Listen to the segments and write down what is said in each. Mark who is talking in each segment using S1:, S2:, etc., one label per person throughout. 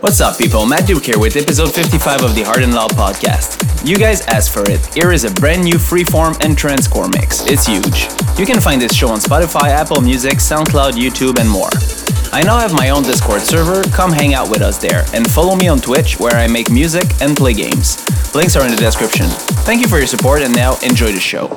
S1: What's up, people? Matt Duke here with episode 55 of the Hard and Loud podcast. You guys asked for it. Here is a brand new freeform and trancecore mix. It's huge. You can find this show on Spotify, Apple Music, SoundCloud, YouTube, and more. I now have my own Discord server. Come hang out with us there and follow me on Twitch where I make music and play games. Links are in the description. Thank you for your support and now enjoy the show.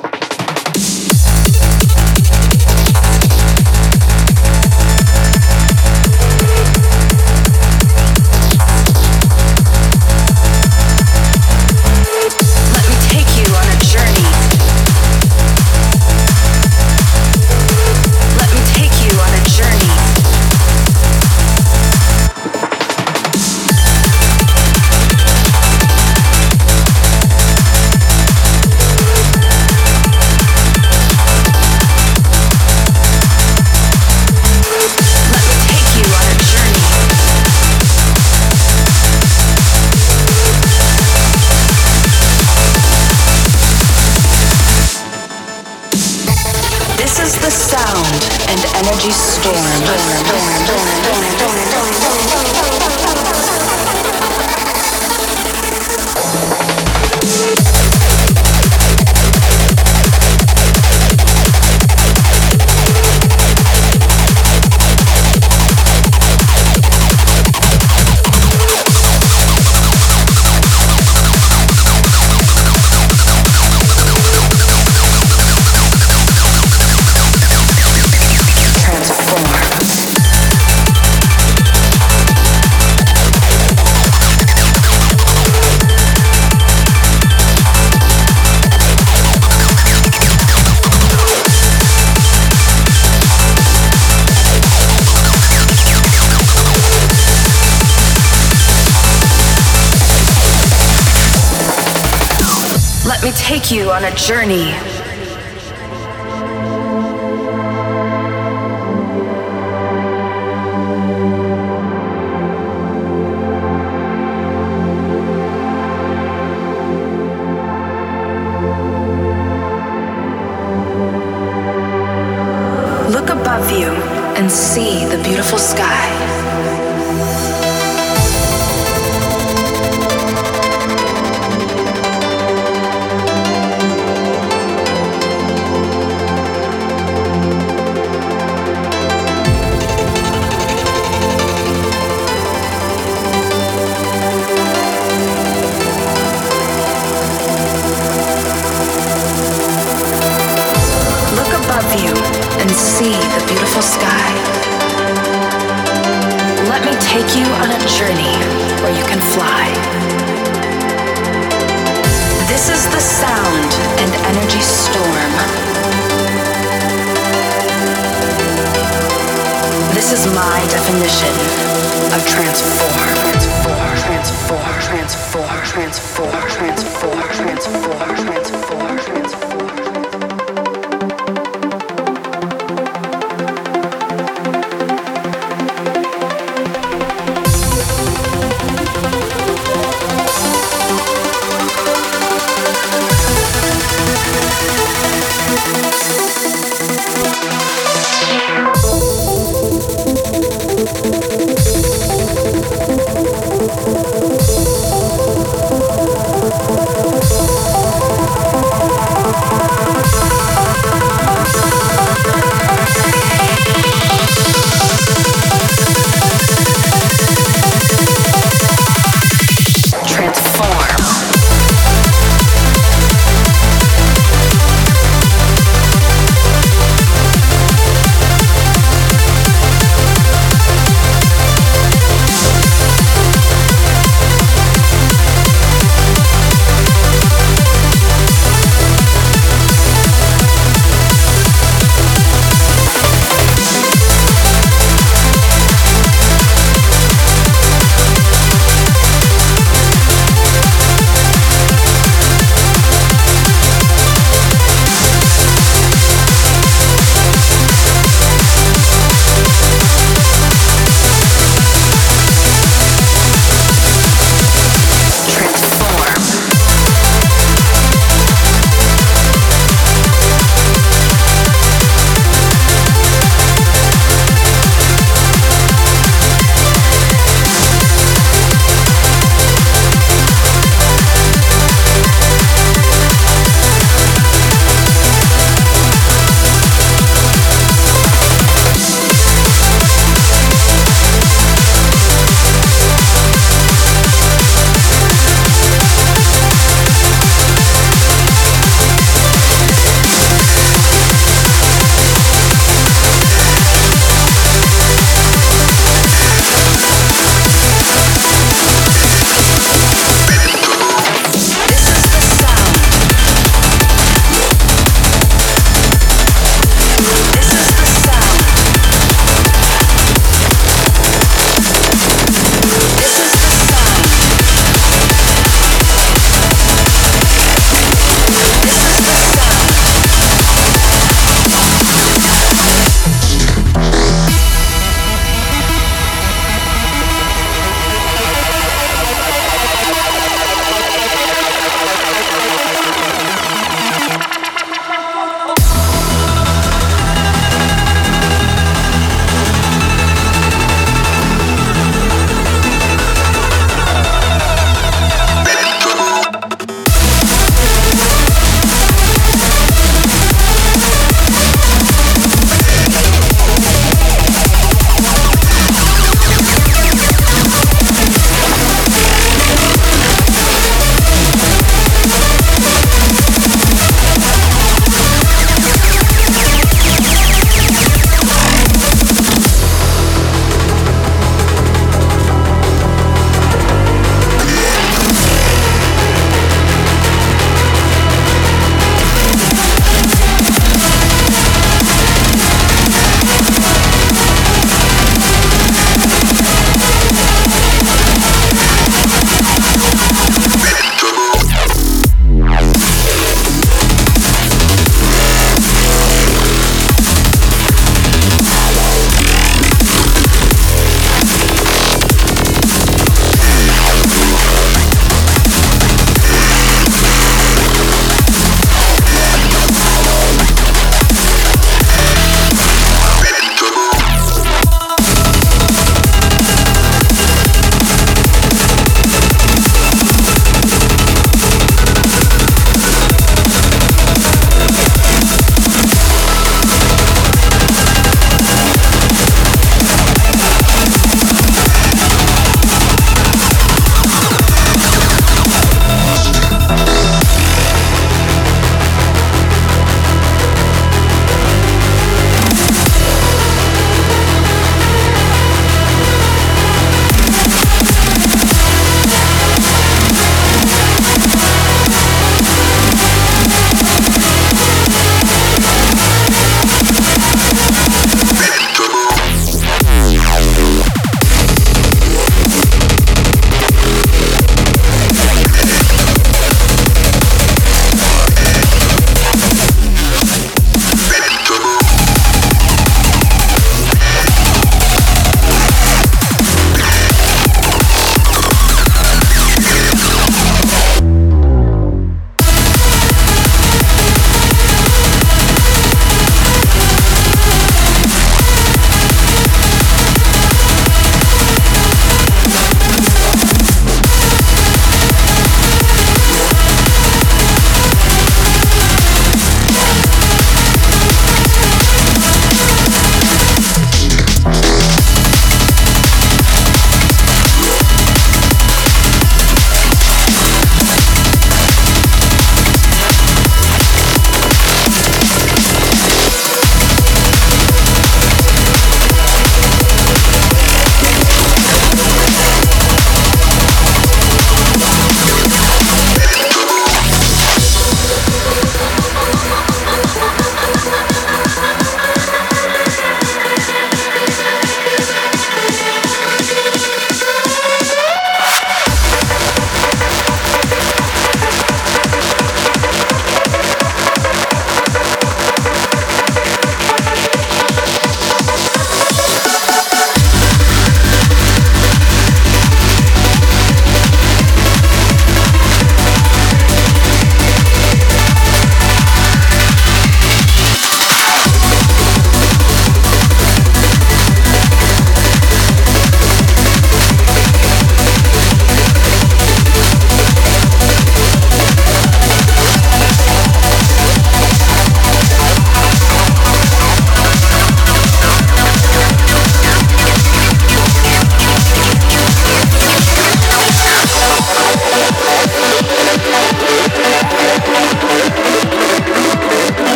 S2: Me take you on a journey.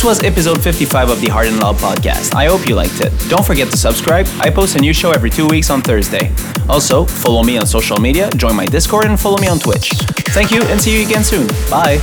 S1: This was episode 55 of the Hard and Loud podcast. I hope you liked it. Don't forget to subscribe. I post a new show every two weeks on Thursday. Also, follow me on social media, join my Discord, and follow me on Twitch. Thank you, and see you again soon. Bye.